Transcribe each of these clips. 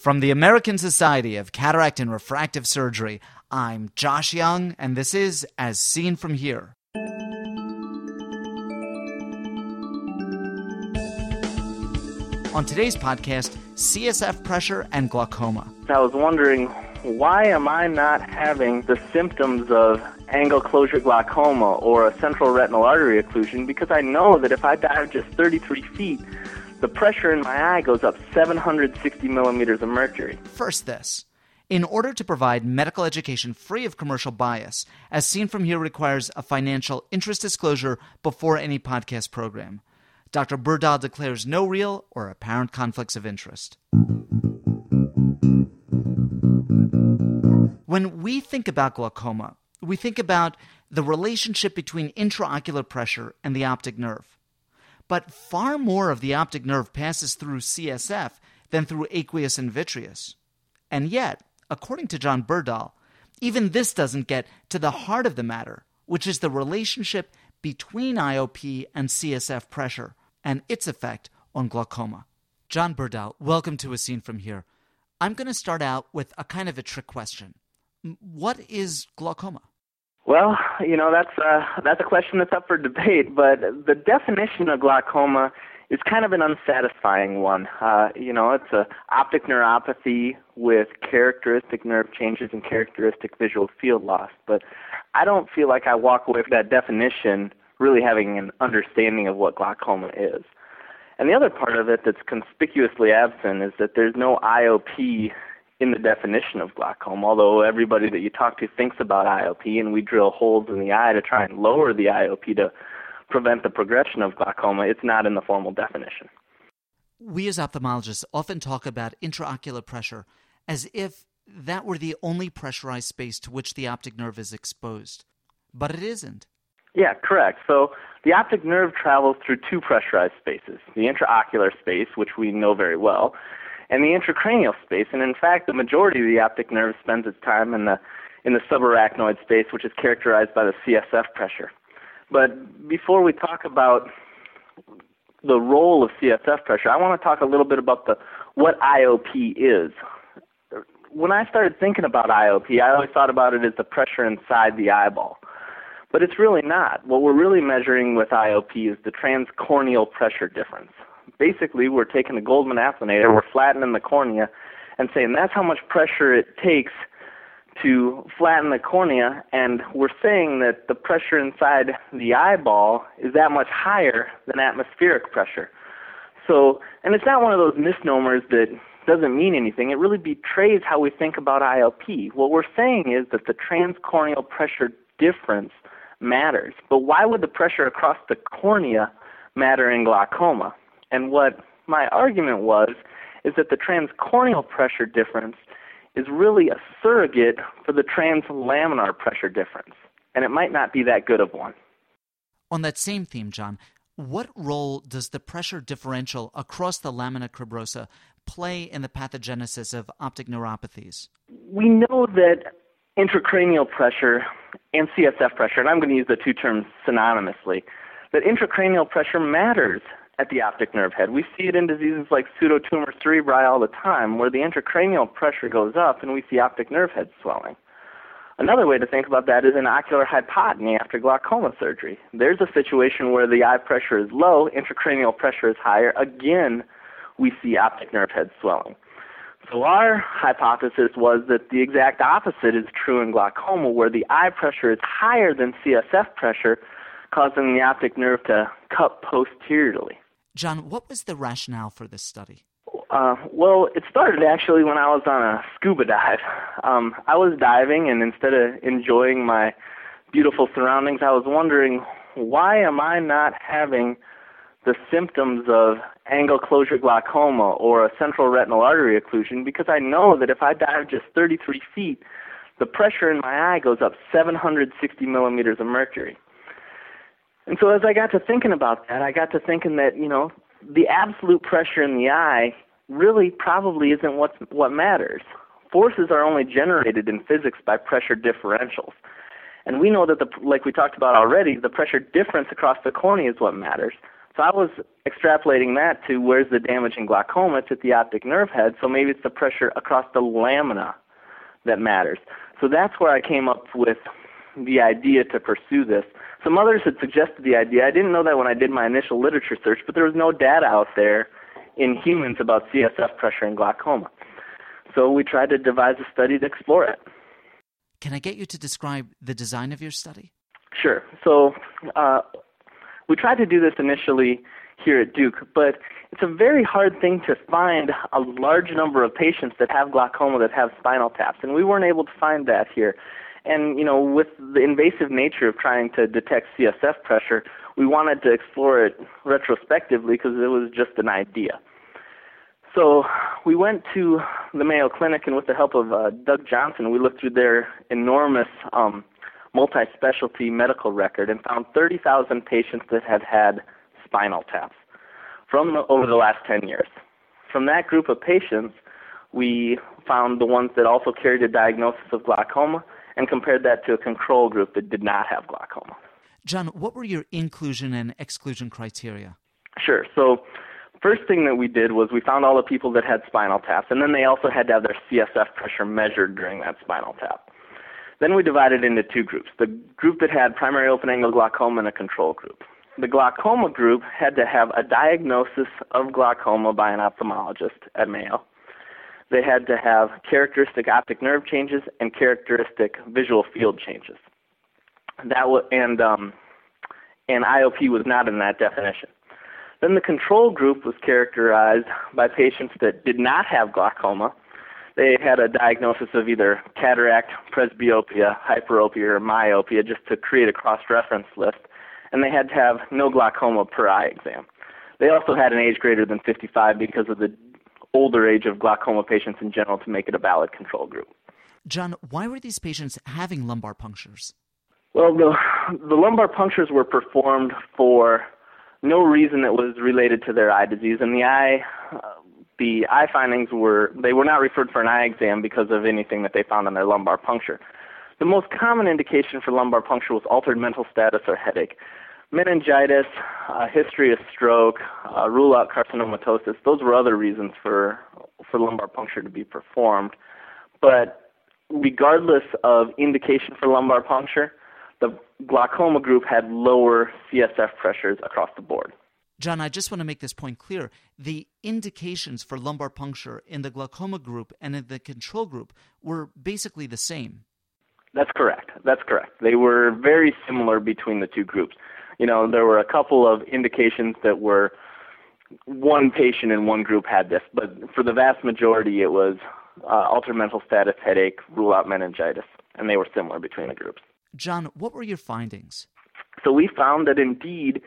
From the American Society of Cataract and Refractive Surgery, I'm Josh Young, and this is As Seen From Here. On today's podcast, CSF pressure and glaucoma. I was wondering why am I not having the symptoms of angle closure glaucoma or a central retinal artery occlusion because I know that if I dive just 33 feet, the pressure in my eye goes up 760 millimeters of mercury. First, this. In order to provide medical education free of commercial bias, as seen from here requires a financial interest disclosure before any podcast program. Dr. Berdahl declares no real or apparent conflicts of interest. When we think about glaucoma, we think about the relationship between intraocular pressure and the optic nerve. But far more of the optic nerve passes through CSF than through aqueous and vitreous. And yet, according to John Berdahl, even this doesn't get to the heart of the matter, which is the relationship between IOP and CSF pressure and its effect on glaucoma. John Berdahl, welcome to As Seen From Here. I'm going to start out with a kind of a trick question. What is glaucoma? Well, you know that's uh, that's a question that's up for debate, but the definition of glaucoma is kind of an unsatisfying one. Uh, you know, it's a optic neuropathy with characteristic nerve changes and characteristic visual field loss. But I don't feel like I walk away from that definition really having an understanding of what glaucoma is. And the other part of it that's conspicuously absent is that there's no IOP in the definition of glaucoma, although everybody that you talk to thinks about IOP, and we drill holes in the eye to try and lower the IOP to prevent the progression of glaucoma, it's not in the formal definition. We as ophthalmologists often talk about intraocular pressure as if that were the only pressurized space to which the optic nerve is exposed. But it isn't. Yeah, correct. So the optic nerve travels through two pressurized spaces the intraocular space, which we know very well, and the intracranial space. And in fact, the majority of the optic nerve spends its time in the in the subarachnoid space, which is characterized by the CSF pressure. But before we talk about the role of CSF pressure, I want to talk a little bit about the what IOP is. When I started thinking about IOP, I always thought about it as the pressure inside the eyeball. But it's really not. What we're really measuring with IOP is the transcorneal pressure difference basically we're taking a Goldmann attenuator, we're flattening the cornea, and saying that's how much pressure it takes to flatten the cornea, and we're saying that the pressure inside the eyeball is that much higher than atmospheric pressure. So, and it's not one of those misnomers that doesn't mean anything. It really betrays how we think about IOP. What we're saying is that the transcorneal pressure difference matters. But why would the pressure across the cornea matter in glaucoma? And what my argument was is that the transcorneal pressure difference is really a surrogate for the translaminar pressure difference, and it might not be that good of one. On that same theme, John, what role does the pressure differential across the lamina cribrosa play in the pathogenesis of optic neuropathies? We know that intracranial pressure and CSF pressure, and I'm going to use the two terms synonymously, that intracranial pressure matters at the optic nerve head. We see it in diseases like pseudotumor cerebri all the time, where the intracranial pressure goes up and we see optic nerve head swelling. Another way to think about that is an ocular hypotony after glaucoma surgery. There's a situation where the eye pressure is low, intracranial pressure is higher. Again, we see optic nerve head swelling. So our hypothesis was that the exact opposite is true in glaucoma, where the eye pressure is higher than CSF pressure, causing the optic nerve to cut posteriorly. John, what was the rationale for this study? Uh, well, it started actually when I was on a scuba dive. Um, I was diving, and instead of enjoying my beautiful surroundings, I was wondering why am I not having the symptoms of angle closure glaucoma or a central retinal artery occlusion because I know that if I dive just 33 feet, the pressure in my eye goes up 760 millimeters of mercury. And so as I got to thinking about that, I got to thinking that, you know, the absolute pressure in the eye really probably isn't what what matters. Forces are only generated in physics by pressure differentials. And we know that the like we talked about already, the pressure difference across the cornea is what matters. So I was extrapolating that to where's the damage in glaucoma? It's at the optic nerve head, so maybe it's the pressure across the lamina that matters. So that's where I came up with the idea to pursue this. Some others had suggested the idea. I didn't know that when I did my initial literature search, but there was no data out there in humans about CSF pressure in glaucoma. So we tried to devise a study to explore it. Can I get you to describe the design of your study? Sure. So uh, we tried to do this initially here at Duke, but it's a very hard thing to find a large number of patients that have glaucoma that have spinal taps, and we weren't able to find that here. And you know, with the invasive nature of trying to detect CSF pressure, we wanted to explore it retrospectively because it was just an idea. So we went to the Mayo Clinic, and with the help of uh, Doug Johnson, we looked through their enormous um, multi-specialty medical record and found 30,000 patients that had had spinal taps from the, over the last 10 years. From that group of patients, we found the ones that also carried a diagnosis of glaucoma and compared that to a control group that did not have glaucoma. John, what were your inclusion and exclusion criteria? Sure. So, first thing that we did was we found all the people that had spinal taps, and then they also had to have their CSF pressure measured during that spinal tap. Then we divided into two groups the group that had primary open angle glaucoma and a control group. The glaucoma group had to have a diagnosis of glaucoma by an ophthalmologist at Mayo. They had to have characteristic optic nerve changes and characteristic visual field changes. That w- and um, and IOP was not in that definition. Then the control group was characterized by patients that did not have glaucoma they had a diagnosis of either cataract, presbyopia, hyperopia, or myopia just to create a cross reference list, and they had to have no glaucoma per eye exam. They also had an age greater than 55 because of the older age of glaucoma patients in general to make it a valid control group. John, why were these patients having lumbar punctures? Well, the, the lumbar punctures were performed for no reason that was related to their eye disease, and the eye uh, the eye findings were they were not referred for an eye exam because of anything that they found on their lumbar puncture. The most common indication for lumbar puncture was altered mental status or headache. Meningitis, a history of stroke, uh, rule out carcinomatosis. Those were other reasons for for lumbar puncture to be performed. But regardless of indication for lumbar puncture, the glaucoma group had lower CSF pressures across the board. John, I just want to make this point clear. The indications for lumbar puncture in the glaucoma group and in the control group were basically the same. That's correct. That's correct. They were very similar between the two groups. You know, there were a couple of indications that were one patient in one group had this, but for the vast majority, it was uh, altered mental status, headache, rule out meningitis, and they were similar between the groups. John, what were your findings? So we found that indeed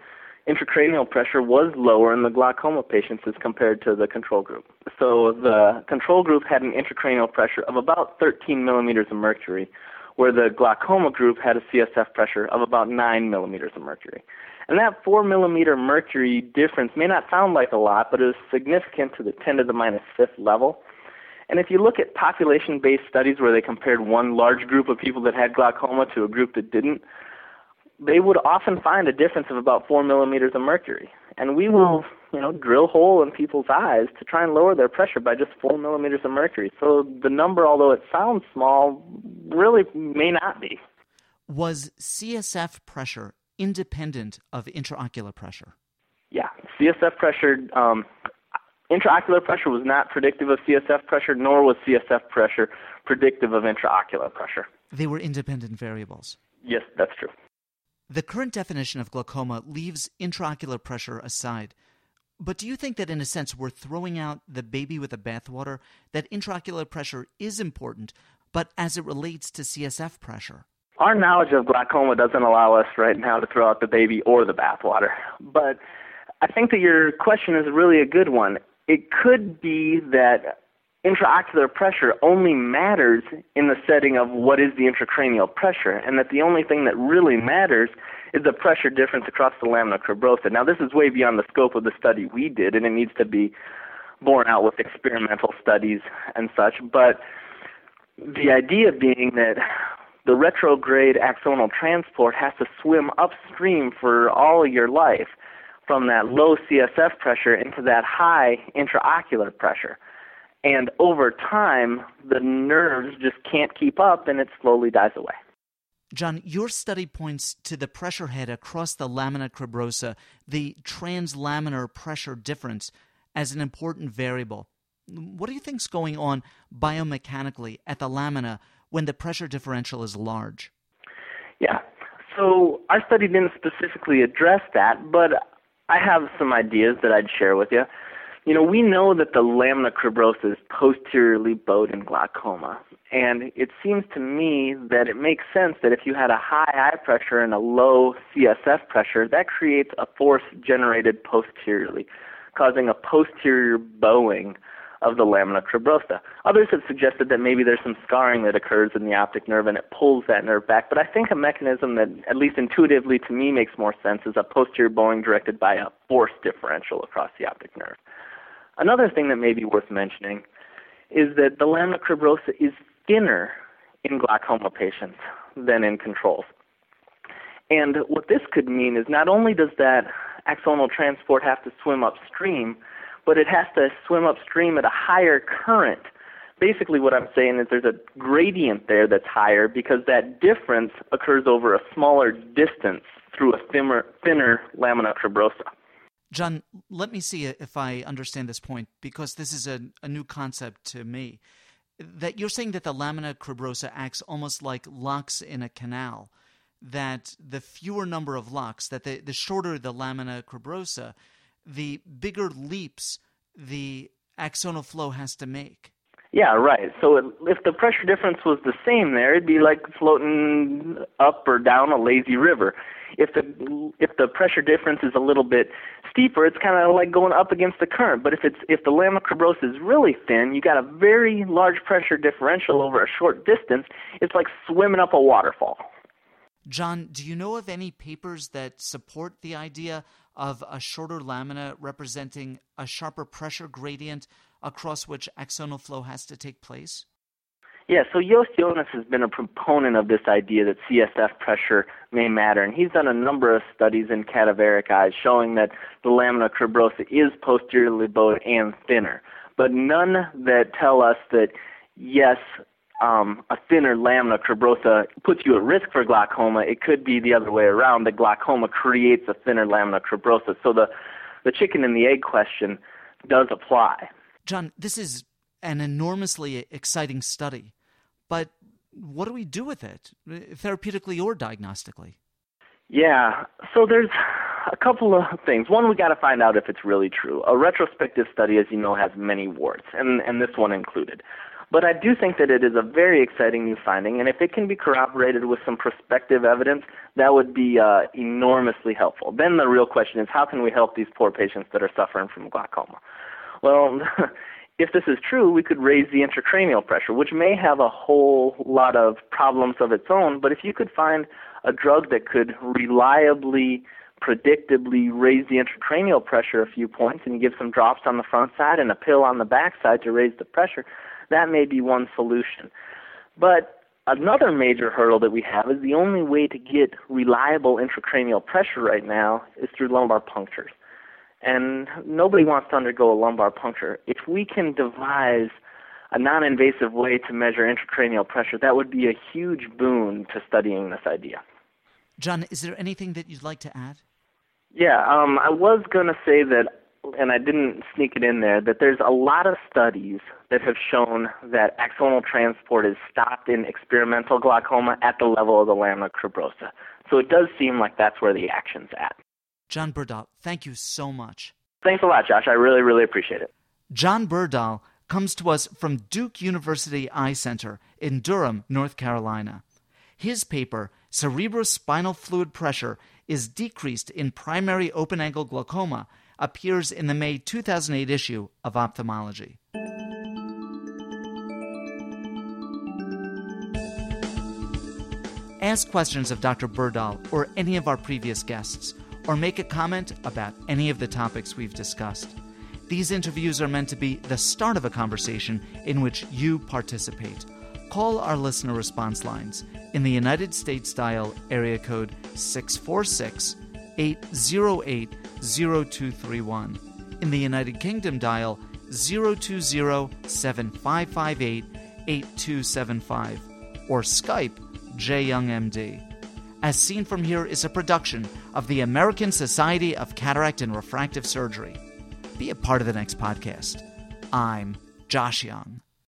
intracranial pressure was lower in the glaucoma patients as compared to the control group. So the control group had an intracranial pressure of about 13 millimeters of mercury, where the glaucoma group had a CSF pressure of about 9 millimeters of mercury. And that 4 millimeter mercury difference may not sound like a lot, but it is significant to the 10 to the minus fifth level. And if you look at population based studies where they compared one large group of people that had glaucoma to a group that didn't, they would often find a difference of about four millimeters of mercury. And we will, you know, drill hole in people's eyes to try and lower their pressure by just four millimeters of mercury. So the number, although it sounds small, really may not be. Was CSF pressure independent of intraocular pressure? Yeah, CSF pressure, um, intraocular pressure was not predictive of CSF pressure, nor was CSF pressure predictive of intraocular pressure. They were independent variables. Yes, that's true. The current definition of glaucoma leaves intraocular pressure aside. But do you think that, in a sense, we're throwing out the baby with the bathwater? That intraocular pressure is important, but as it relates to CSF pressure? Our knowledge of glaucoma doesn't allow us right now to throw out the baby or the bathwater. But I think that your question is really a good one. It could be that intraocular pressure only matters in the setting of what is the intracranial pressure, and that the only thing that really matters is the pressure difference across the lamina cribrosa. Now, this is way beyond the scope of the study we did, and it needs to be borne out with experimental studies and such, but the idea being that the retrograde axonal transport has to swim upstream for all your life from that low CSF pressure into that high intraocular pressure. And over time, the nerves just can't keep up and it slowly dies away. John, your study points to the pressure head across the lamina cribrosa, the translaminar pressure difference, as an important variable. What do you think is going on biomechanically at the lamina when the pressure differential is large? Yeah. So our study didn't specifically address that, but I have some ideas that I'd share with you. You know, we know that the lamina cribrosa is posteriorly bowed in glaucoma. And it seems to me that it makes sense that if you had a high eye pressure and a low CSF pressure, that creates a force generated posteriorly, causing a posterior bowing of the lamina cribrosa. Others have suggested that maybe there's some scarring that occurs in the optic nerve and it pulls that nerve back, but I think a mechanism that, at least intuitively to me, makes more sense is a posterior bowing directed by a force differential across the optic nerve. Another thing that may be worth mentioning is that the lamina cribrosa is thinner in glaucoma patients than in controls. And what this could mean is not only does that axonal transport have to swim upstream, but it has to swim upstream at a higher current. Basically, what I'm saying is there's a gradient there that's higher because that difference occurs over a smaller distance through a thinner, thinner lamina cribrosa. John, let me see if I understand this point because this is a, a new concept to me. That you're saying that the lamina cribrosa acts almost like locks in a canal, that the fewer number of locks, that the, the shorter the lamina cribrosa, the bigger leaps the axonal flow has to make. Yeah, right. So it, if the pressure difference was the same there, it'd be like floating up or down a lazy river. If the if the pressure difference is a little bit steeper, it's kind of like going up against the current. But if it's if the lamina cribrosa is really thin, you got a very large pressure differential over a short distance. It's like swimming up a waterfall. John, do you know of any papers that support the idea of a shorter lamina representing a sharper pressure gradient across which axonal flow has to take place? Yeah, so Jost Jonas has been a proponent of this idea that CSF pressure may matter, and he's done a number of studies in cadaveric eyes showing that the lamina cribrosa is posteriorly bowed and thinner, but none that tell us that yes, um, a thinner lamina cribrosa puts you at risk for glaucoma. It could be the other way around. The glaucoma creates a thinner lamina cribrosa. So the the chicken and the egg question does apply. John, this is an enormously exciting study, but what do we do with it, therapeutically or diagnostically? Yeah, so there's a couple of things. One, we got to find out if it's really true. A retrospective study, as you know, has many warts, and, and this one included. But I do think that it is a very exciting new finding, and if it can be corroborated with some prospective evidence, that would be uh, enormously helpful. Then the real question is how can we help these poor patients that are suffering from glaucoma? Well, if this is true, we could raise the intracranial pressure, which may have a whole lot of problems of its own, but if you could find a drug that could reliably predictably raise the intracranial pressure a few points and give some drops on the front side and a pill on the back side to raise the pressure, that may be one solution. But another major hurdle that we have is the only way to get reliable intracranial pressure right now is through lumbar punctures. And nobody wants to undergo a lumbar puncture. If we can devise a non invasive way to measure intracranial pressure, that would be a huge boon to studying this idea. John, is there anything that you'd like to add? Yeah, um, I was going to say that and I didn't sneak it in there, that there's a lot of studies that have shown that axonal transport is stopped in experimental glaucoma at the level of the lamina cribrosa. So it does seem like that's where the action's at. John Berdahl, thank you so much. Thanks a lot, Josh. I really, really appreciate it. John Berdahl comes to us from Duke University Eye Center in Durham, North Carolina. His paper, Cerebrospinal Fluid Pressure, is decreased in primary open angle glaucoma appears in the May 2008 issue of Ophthalmology. Ask questions of Dr. Berdahl or any of our previous guests, or make a comment about any of the topics we've discussed. These interviews are meant to be the start of a conversation in which you participate. Call our listener response lines in the United States dial area code 646 808 0231. In the United Kingdom, dial 020 7558 8275 or Skype JYoungMD. As Seen From Here is a production of the American Society of Cataract and Refractive Surgery. Be a part of the next podcast. I'm Josh Young.